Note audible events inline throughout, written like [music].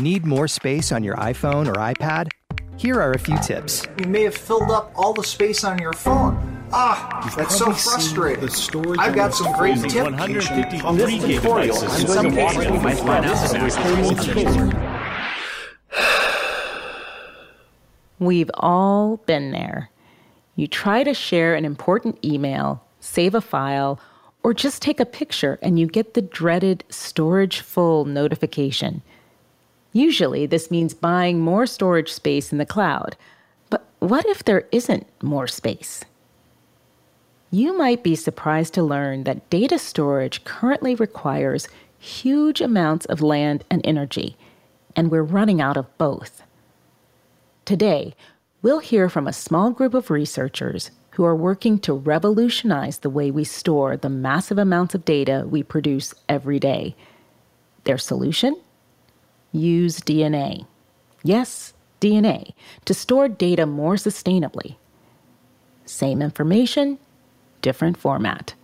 Need more space on your iPhone or iPad? Here are a few tips. You may have filled up all the space on your phone. Ah, You've that's so frustrating. the storage I've got some great is tips. 153 gigabytes. In some cases, you might run out of. We've all been there. You try to share an important email, save a file, or just take a picture and you get the dreaded storage full notification. Usually, this means buying more storage space in the cloud. But what if there isn't more space? You might be surprised to learn that data storage currently requires huge amounts of land and energy, and we're running out of both. Today, we'll hear from a small group of researchers who are working to revolutionize the way we store the massive amounts of data we produce every day. Their solution? Use DNA. Yes, DNA, to store data more sustainably. Same information, different format.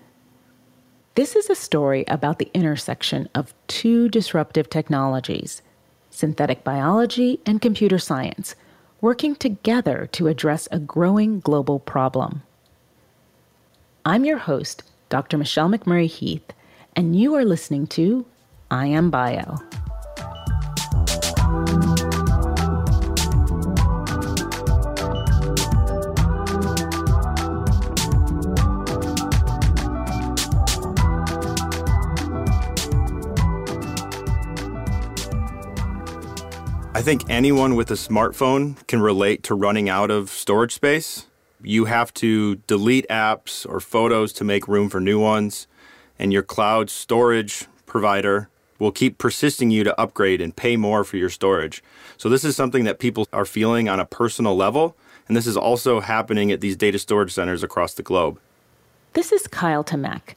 This is a story about the intersection of two disruptive technologies synthetic biology and computer science working together to address a growing global problem. I'm your host, Dr. Michelle McMurry Heath, and you are listening to I Am Bio. I think anyone with a smartphone can relate to running out of storage space. You have to delete apps or photos to make room for new ones, and your cloud storage provider will keep persisting you to upgrade and pay more for your storage. So, this is something that people are feeling on a personal level, and this is also happening at these data storage centers across the globe. This is Kyle Tomek,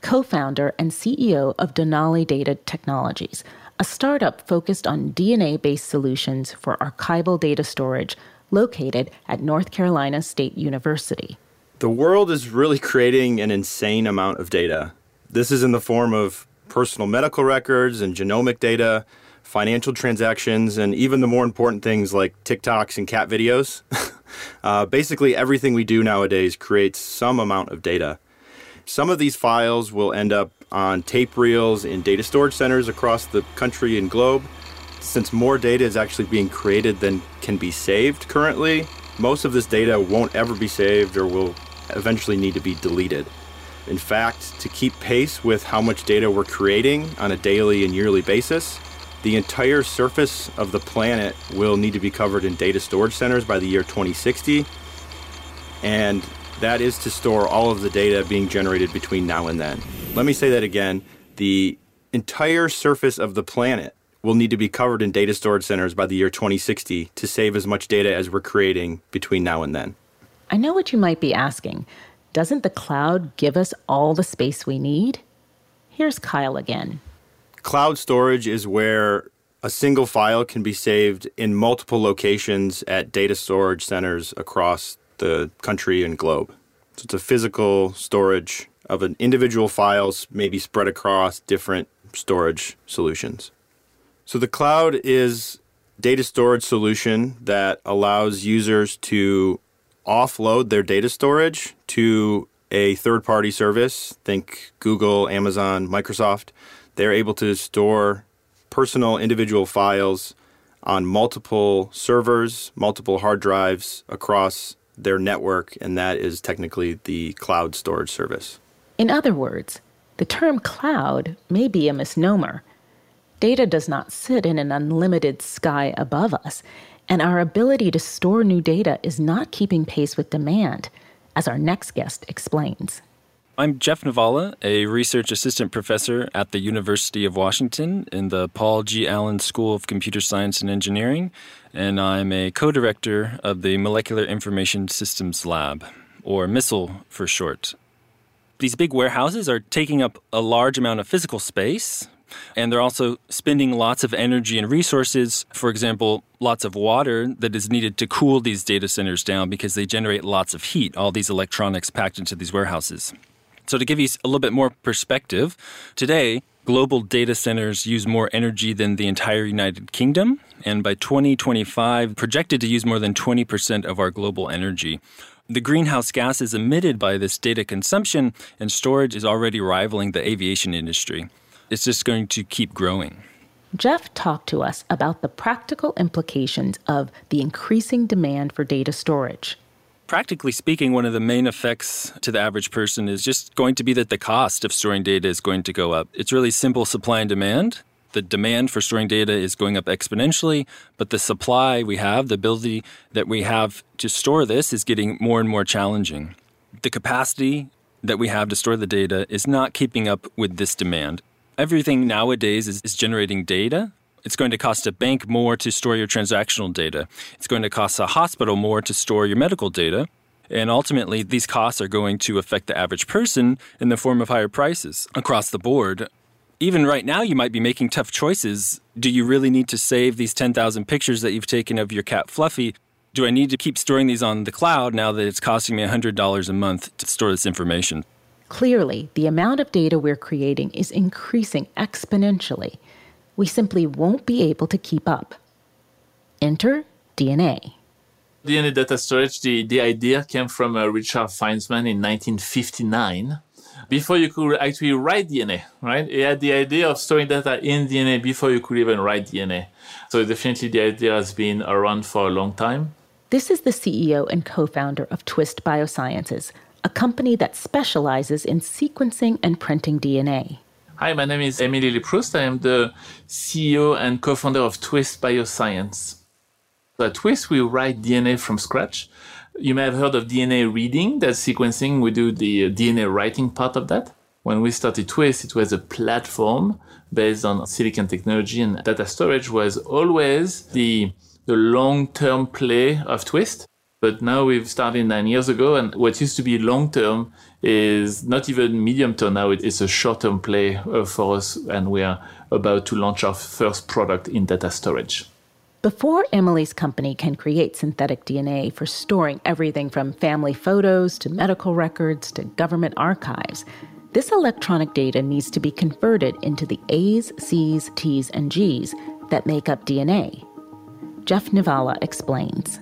co founder and CEO of Denali Data Technologies, a startup focused on DNA based solutions for archival data storage located at North Carolina State University. The world is really creating an insane amount of data. This is in the form of personal medical records and genomic data, financial transactions, and even the more important things like TikToks and cat videos. [laughs] uh, basically, everything we do nowadays creates some amount of data. Some of these files will end up on tape reels in data storage centers across the country and globe. Since more data is actually being created than can be saved currently, most of this data won't ever be saved or will eventually need to be deleted. In fact, to keep pace with how much data we're creating on a daily and yearly basis, the entire surface of the planet will need to be covered in data storage centers by the year 2060. And that is to store all of the data being generated between now and then. Let me say that again. The entire surface of the planet will need to be covered in data storage centers by the year 2060 to save as much data as we're creating between now and then. I know what you might be asking. Doesn't the cloud give us all the space we need? Here's Kyle again. Cloud storage is where a single file can be saved in multiple locations at data storage centers across the country and globe. So it's a physical storage of an individual files, maybe spread across different storage solutions. So the cloud is data storage solution that allows users to offload their data storage to a third party service, think Google, Amazon, Microsoft. They're able to store personal individual files on multiple servers, multiple hard drives across their network, and that is technically the cloud storage service. In other words, the term cloud may be a misnomer. Data does not sit in an unlimited sky above us, and our ability to store new data is not keeping pace with demand, as our next guest explains. I'm Jeff Nivala, a research assistant professor at the University of Washington in the Paul G. Allen School of Computer Science and Engineering, and I'm a co director of the Molecular Information Systems Lab, or MISL for short. These big warehouses are taking up a large amount of physical space, and they're also spending lots of energy and resources. For example, lots of water that is needed to cool these data centers down because they generate lots of heat, all these electronics packed into these warehouses. So, to give you a little bit more perspective, today global data centers use more energy than the entire United Kingdom, and by 2025, projected to use more than 20% of our global energy. The greenhouse gases emitted by this data consumption and storage is already rivaling the aviation industry. It's just going to keep growing. Jeff talked to us about the practical implications of the increasing demand for data storage. Practically speaking, one of the main effects to the average person is just going to be that the cost of storing data is going to go up. It's really simple supply and demand. The demand for storing data is going up exponentially, but the supply we have, the ability that we have to store this, is getting more and more challenging. The capacity that we have to store the data is not keeping up with this demand. Everything nowadays is, is generating data, it's going to cost a bank more to store your transactional data. It's going to cost a hospital more to store your medical data. And ultimately, these costs are going to affect the average person in the form of higher prices across the board. Even right now, you might be making tough choices. Do you really need to save these 10,000 pictures that you've taken of your cat Fluffy? Do I need to keep storing these on the cloud now that it's costing me $100 a month to store this information? Clearly, the amount of data we're creating is increasing exponentially we simply won't be able to keep up. Enter DNA. DNA data storage, the, the idea came from uh, Richard Feynman in 1959. Before you could actually write DNA, right? He had the idea of storing data in DNA before you could even write DNA. So definitely the idea has been around for a long time. This is the CEO and co founder of Twist Biosciences, a company that specializes in sequencing and printing DNA. Hi, my name is Emily Leproust. I am the CEO and co-founder of Twist Bioscience. At Twist, we write DNA from scratch. You may have heard of DNA reading, that's sequencing. We do the uh, DNA writing part of that. When we started Twist, it was a platform based on silicon technology and data storage was always the, the long-term play of Twist. But now we've started nine years ago, and what used to be long term is not even medium term now. It's a short term play uh, for us, and we are about to launch our first product in data storage. Before Emily's company can create synthetic DNA for storing everything from family photos to medical records to government archives, this electronic data needs to be converted into the A's, C's, T's, and G's that make up DNA. Jeff Nivala explains.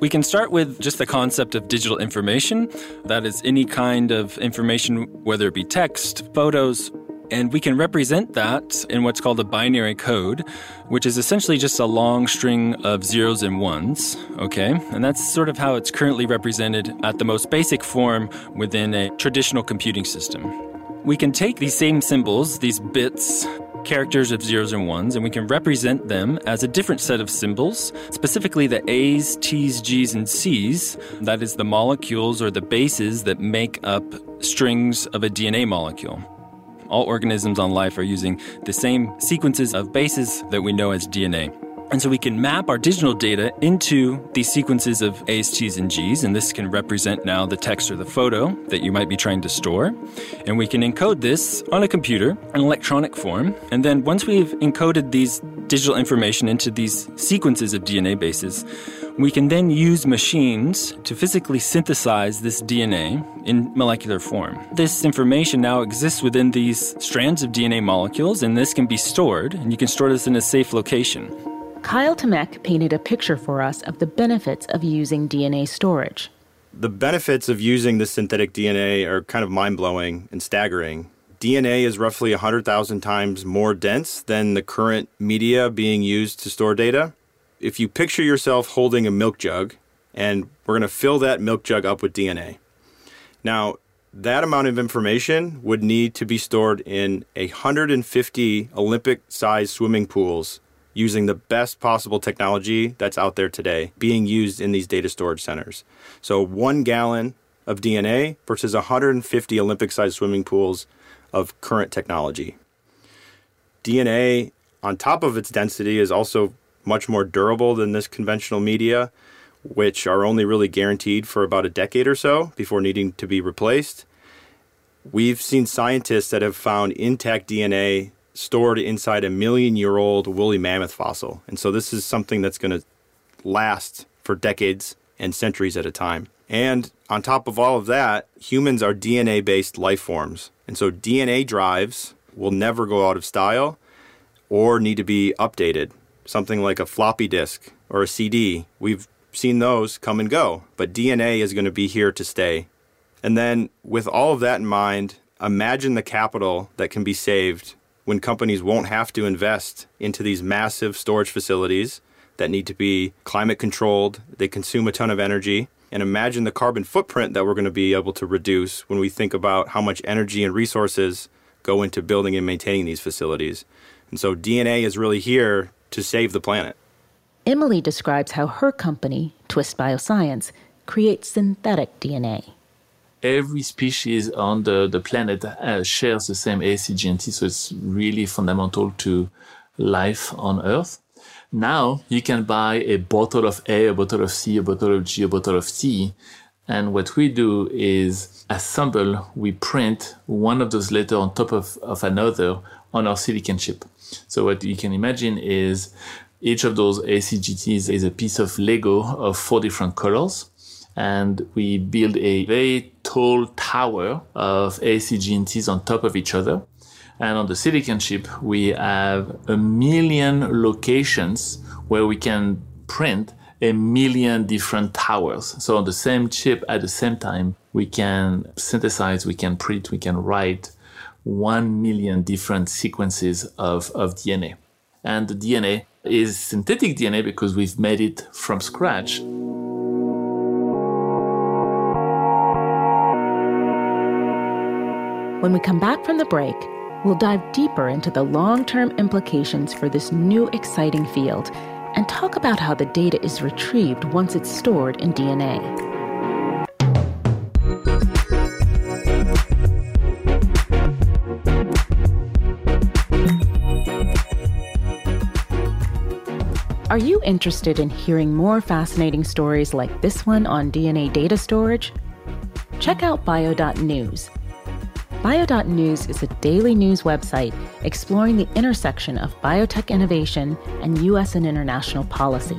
We can start with just the concept of digital information. That is any kind of information, whether it be text, photos, and we can represent that in what's called a binary code, which is essentially just a long string of zeros and ones, okay? And that's sort of how it's currently represented at the most basic form within a traditional computing system. We can take these same symbols, these bits, characters of zeros and ones, and we can represent them as a different set of symbols, specifically the A's, T's, G's, and C's. That is the molecules or the bases that make up strings of a DNA molecule. All organisms on life are using the same sequences of bases that we know as DNA. And so we can map our digital data into these sequences of A's, T's, and G's, and this can represent now the text or the photo that you might be trying to store. And we can encode this on a computer in electronic form. And then once we've encoded these digital information into these sequences of DNA bases, we can then use machines to physically synthesize this DNA in molecular form. This information now exists within these strands of DNA molecules, and this can be stored, and you can store this in a safe location. Kyle Tomek painted a picture for us of the benefits of using DNA storage. The benefits of using this synthetic DNA are kind of mind blowing and staggering. DNA is roughly 100,000 times more dense than the current media being used to store data. If you picture yourself holding a milk jug, and we're going to fill that milk jug up with DNA. Now, that amount of information would need to be stored in 150 Olympic sized swimming pools using the best possible technology that's out there today being used in these data storage centers. So, one gallon of DNA versus 150 Olympic sized swimming pools of current technology. DNA, on top of its density, is also much more durable than this conventional media, which are only really guaranteed for about a decade or so before needing to be replaced. We've seen scientists that have found intact DNA stored inside a million year old woolly mammoth fossil. And so this is something that's going to last for decades and centuries at a time. And on top of all of that, humans are DNA based life forms. And so DNA drives will never go out of style or need to be updated. Something like a floppy disk or a CD, we've seen those come and go, but DNA is going to be here to stay. And then, with all of that in mind, imagine the capital that can be saved when companies won't have to invest into these massive storage facilities that need to be climate controlled, they consume a ton of energy. And imagine the carbon footprint that we're going to be able to reduce when we think about how much energy and resources go into building and maintaining these facilities. And so DNA is really here to save the planet. Emily describes how her company, Twist Bioscience, creates synthetic DNA. Every species on the, the planet uh, shares the same ACGNT, so it's really fundamental to life on Earth. Now you can buy a bottle of A, a bottle of C, a bottle of G, a bottle of T. And what we do is assemble, we print one of those letters on top of, of another on our silicon chip. So what you can imagine is each of those ACGTs is a piece of Lego of four different colors. And we build a very tall tower of ACGNTs on top of each other. And on the silicon chip, we have a million locations where we can print a million different towers. So on the same chip at the same time, we can synthesize, we can print, we can write one million different sequences of, of DNA. And the DNA is synthetic DNA because we've made it from scratch. When we come back from the break, we'll dive deeper into the long term implications for this new exciting field and talk about how the data is retrieved once it's stored in DNA. Are you interested in hearing more fascinating stories like this one on DNA data storage? Check out bio.news. Bio.news is a daily news website exploring the intersection of biotech innovation and U.S. and international policy.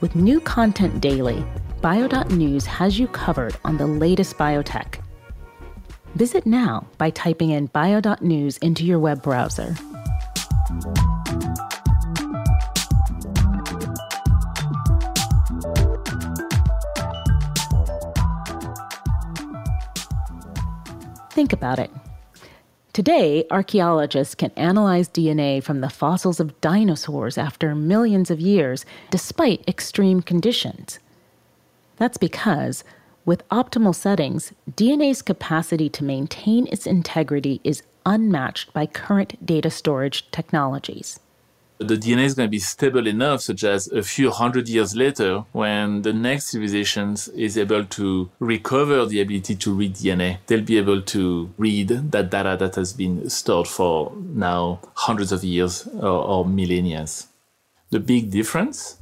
With new content daily, Bio.news has you covered on the latest biotech. Visit now by typing in bio.news into your web browser. Think about it. Today, archaeologists can analyze DNA from the fossils of dinosaurs after millions of years, despite extreme conditions. That's because, with optimal settings, DNA's capacity to maintain its integrity is unmatched by current data storage technologies the DNA is going to be stable enough, such as a few hundred years later, when the next civilization is able to recover the ability to read DNA, they'll be able to read that data that has been stored for now hundreds of years or, or millennia. The big difference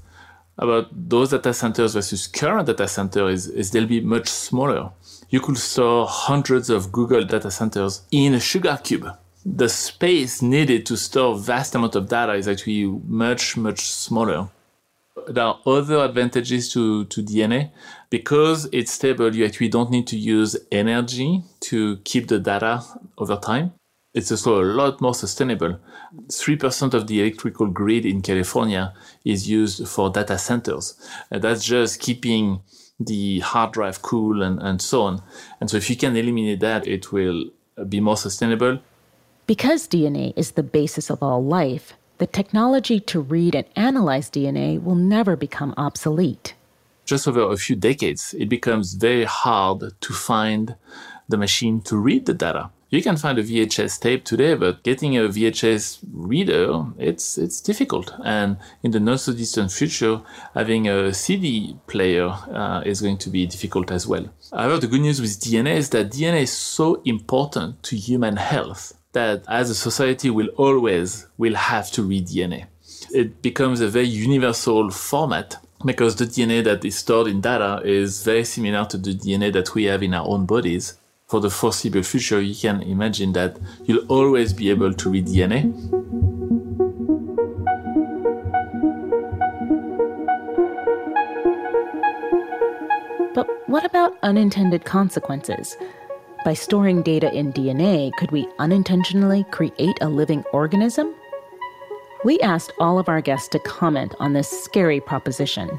about those data centers versus current data centers is, is they'll be much smaller. You could store hundreds of Google data centers in a sugar cube the space needed to store vast amount of data is actually much much smaller there are other advantages to, to DNA. Because it's stable, you actually don't need to use energy to keep the data over time. It's also a lot more sustainable. 3% of the electrical grid in California is used for data centers. And that's just keeping the hard drive cool and, and so on. And so if you can eliminate that, it will be more sustainable because DNA is the basis of all life, the technology to read and analyze DNA will never become obsolete. Just over a few decades, it becomes very hard to find the machine to read the data. You can find a VHS tape today, but getting a VHS reader, it's, it's difficult. And in the not so distant future, having a CD player uh, is going to be difficult as well. However, the good news with DNA is that DNA is so important to human health that as a society will always will have to read DNA. It becomes a very universal format because the DNA that is stored in data is very similar to the DNA that we have in our own bodies. For the foreseeable future, you can imagine that you'll always be able to read DNA. But what about unintended consequences? By storing data in DNA, could we unintentionally create a living organism? We asked all of our guests to comment on this scary proposition.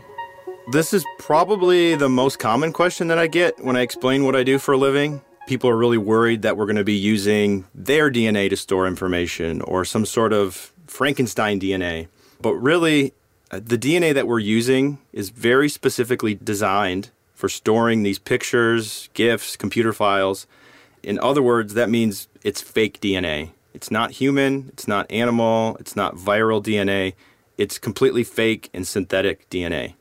This is probably the most common question that I get when I explain what I do for a living. People are really worried that we're going to be using their DNA to store information or some sort of Frankenstein DNA. But really, uh, the DNA that we're using is very specifically designed for storing these pictures, GIFs, computer files. In other words, that means it's fake DNA. It's not human, it's not animal, it's not viral DNA. It's completely fake and synthetic DNA.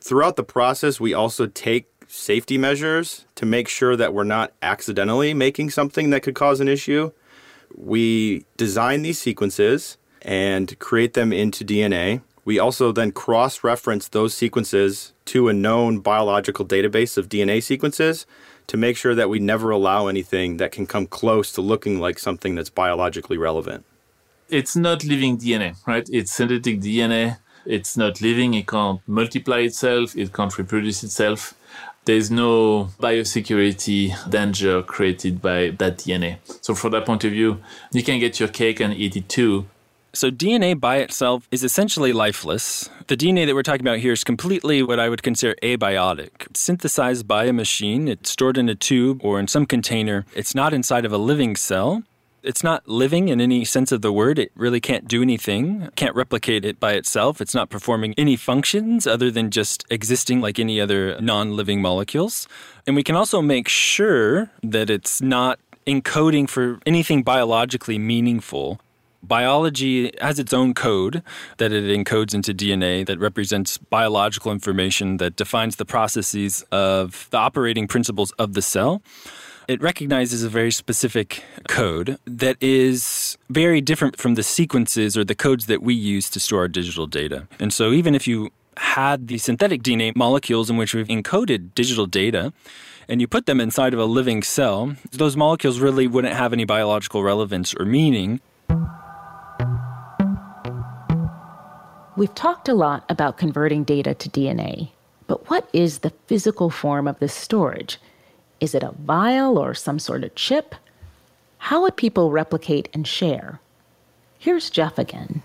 Throughout the process, we also take safety measures to make sure that we're not accidentally making something that could cause an issue. We design these sequences and create them into DNA. We also then cross reference those sequences to a known biological database of DNA sequences to make sure that we never allow anything that can come close to looking like something that's biologically relevant. It's not living DNA, right? It's synthetic DNA. It's not living. It can't multiply itself. It can't reproduce itself. There's no biosecurity danger created by that DNA. So, from that point of view, you can get your cake and eat it too. So, DNA by itself is essentially lifeless. The DNA that we're talking about here is completely what I would consider abiotic. It's synthesized by a machine, it's stored in a tube or in some container. It's not inside of a living cell. It's not living in any sense of the word. It really can't do anything, can't replicate it by itself. It's not performing any functions other than just existing like any other non living molecules. And we can also make sure that it's not encoding for anything biologically meaningful. Biology has its own code that it encodes into DNA that represents biological information that defines the processes of the operating principles of the cell it recognizes a very specific code that is very different from the sequences or the codes that we use to store our digital data. And so even if you had the synthetic DNA molecules in which we've encoded digital data, and you put them inside of a living cell, those molecules really wouldn't have any biological relevance or meaning. We've talked a lot about converting data to DNA, but what is the physical form of this storage? Is it a vial or some sort of chip? How would people replicate and share? Here's Jeff again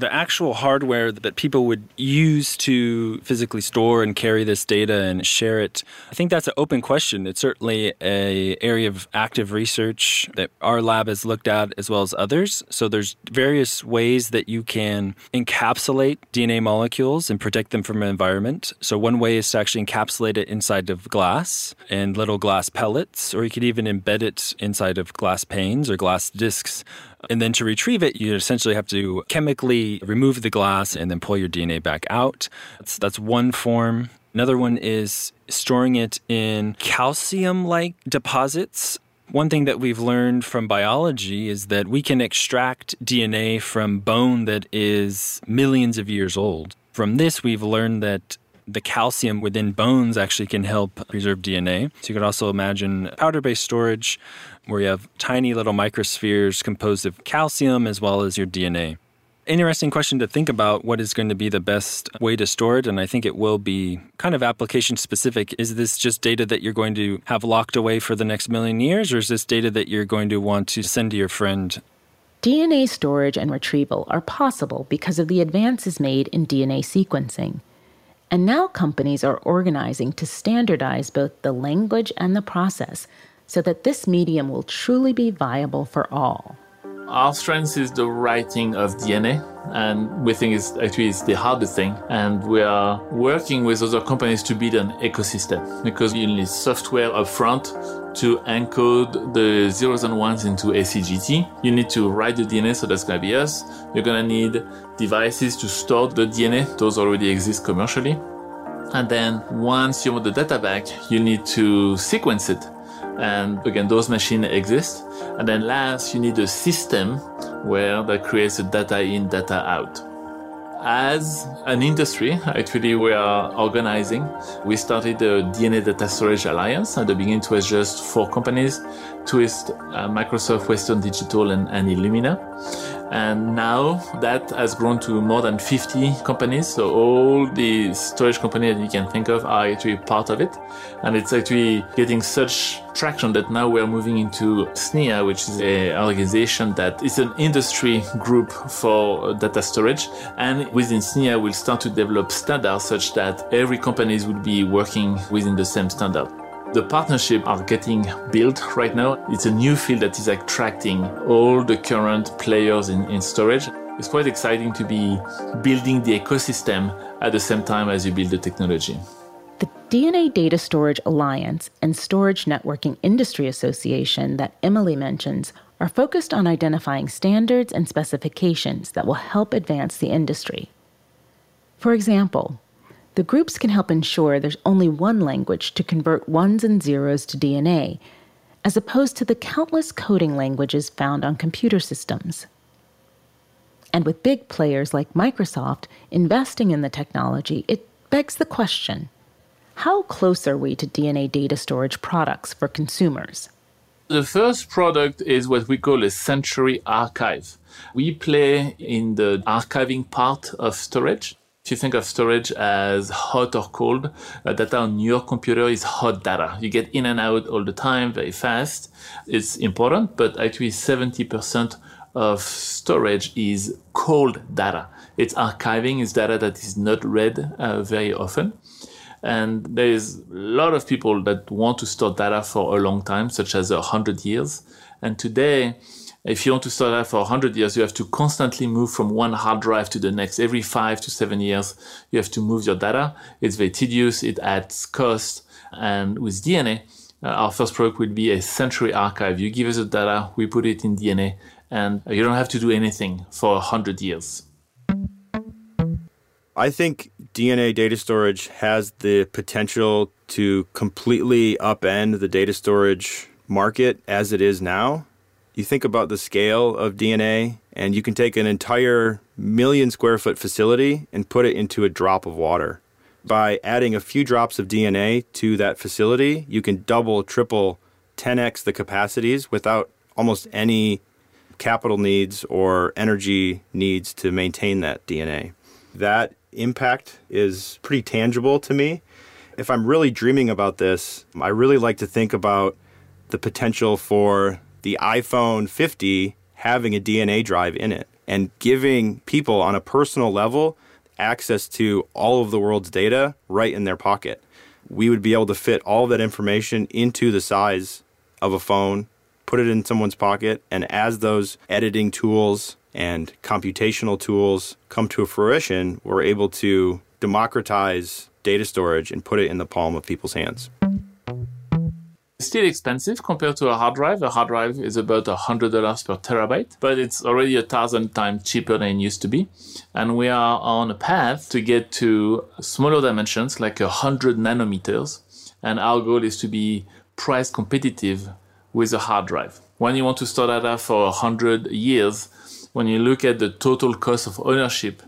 the actual hardware that people would use to physically store and carry this data and share it i think that's an open question. It's certainly a area of active research that our lab has looked at as well as others. So there's various ways that you can encapsulate dna molecules and protect them from an environment. So one way is to actually encapsulate it inside of glass and little glass pellets or you could even embed it inside of glass panes or glass discs and then to retrieve it, you essentially have to chemically remove the glass and then pull your DNA back out. That's, that's one form. Another one is storing it in calcium like deposits. One thing that we've learned from biology is that we can extract DNA from bone that is millions of years old. From this, we've learned that the calcium within bones actually can help preserve DNA. So you could also imagine powder based storage where you have tiny little microspheres composed of calcium as well as your DNA. Interesting question to think about what is going to be the best way to store it, and I think it will be kind of application specific. Is this just data that you're going to have locked away for the next million years, or is this data that you're going to want to send to your friend? DNA storage and retrieval are possible because of the advances made in DNA sequencing. And now companies are organizing to standardize both the language and the process so that this medium will truly be viable for all. Our strength is the writing of DNA, and we think it's actually it's the hardest thing. And we are working with other companies to build an ecosystem because you need software upfront to encode the zeros and ones into ACGT. You need to write the DNA, so that's gonna be us. You're gonna need devices to store the DNA; those already exist commercially. And then once you want the data back, you need to sequence it and again, those machines exist. And then last, you need a system where that creates a data in, data out. As an industry, actually, we are organizing. We started the DNA Data Storage Alliance. At the beginning, it was just four companies, Twist, uh, Microsoft, Western Digital, and, and Illumina. And now that has grown to more than 50 companies. So all the storage companies that you can think of are actually part of it. And it's actually getting such traction that now we're moving into SNIA, which is an organization that is an industry group for data storage. And within SNIA, we'll start to develop standards such that every companies will be working within the same standard. The partnership are getting built right now. It's a new field that is attracting all the current players in, in storage. It's quite exciting to be building the ecosystem at the same time as you build the technology. The DNA Data Storage Alliance and Storage Networking Industry Association that Emily mentions are focused on identifying standards and specifications that will help advance the industry. For example, the groups can help ensure there's only one language to convert ones and zeros to DNA, as opposed to the countless coding languages found on computer systems. And with big players like Microsoft investing in the technology, it begs the question how close are we to DNA data storage products for consumers? The first product is what we call a Century Archive. We play in the archiving part of storage. If you think of storage as hot or cold, uh, data on your computer is hot data. You get in and out all the time, very fast. It's important, but actually 70% of storage is cold data. It's archiving, it's data that is not read uh, very often. And there's a lot of people that want to store data for a long time, such as 100 years. And today, if you want to store that for 100 years, you have to constantly move from one hard drive to the next. Every five to seven years, you have to move your data. It's very tedious, it adds cost. And with DNA, uh, our first product would be a century archive. You give us the data, we put it in DNA, and you don't have to do anything for 100 years. I think DNA data storage has the potential to completely upend the data storage market as it is now you think about the scale of DNA, and you can take an entire million square foot facility and put it into a drop of water. By adding a few drops of DNA to that facility, you can double, triple, 10x the capacities without almost any capital needs or energy needs to maintain that DNA. That impact is pretty tangible to me. If I'm really dreaming about this, I really like to think about the potential for the iPhone 50 having a DNA drive in it and giving people on a personal level access to all of the world's data right in their pocket. We would be able to fit all that information into the size of a phone, put it in someone's pocket, and as those editing tools and computational tools come to fruition, we're able to democratize data storage and put it in the palm of people's hands still expensive compared to a hard drive. A hard drive is about $100 per terabyte, but it's already a thousand times cheaper than it used to be. And we are on a path to get to smaller dimensions, like 100 nanometers. And our goal is to be price competitive with a hard drive. When you want to store data for 100 years, when you look at the total cost of ownership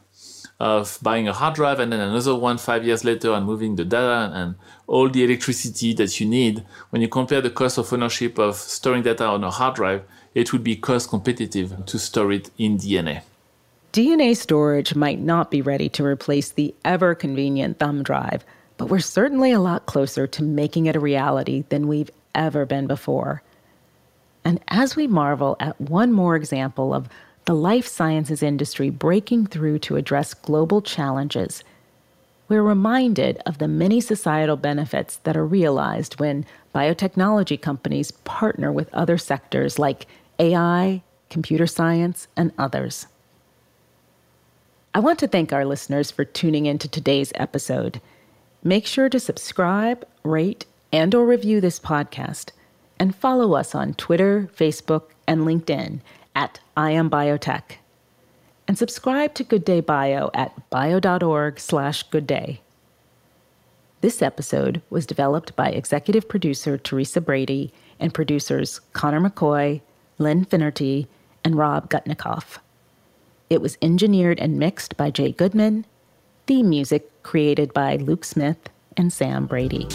of buying a hard drive and then another one five years later and moving the data and all the electricity that you need, when you compare the cost of ownership of storing data on a hard drive, it would be cost competitive to store it in DNA. DNA storage might not be ready to replace the ever convenient thumb drive, but we're certainly a lot closer to making it a reality than we've ever been before. And as we marvel at one more example of the life sciences industry breaking through to address global challenges, we're reminded of the many societal benefits that are realized when biotechnology companies partner with other sectors like AI, computer science, and others. I want to thank our listeners for tuning into today's episode. Make sure to subscribe, rate, and or review this podcast and follow us on Twitter, Facebook, and LinkedIn at I Am Biotech. And subscribe to Good Day Bio at bio.org slash goodday. This episode was developed by executive producer Teresa Brady and producers Connor McCoy, Lynn Finnerty, and Rob Gutnikoff. It was engineered and mixed by Jay Goodman, theme music created by Luke Smith and Sam Brady.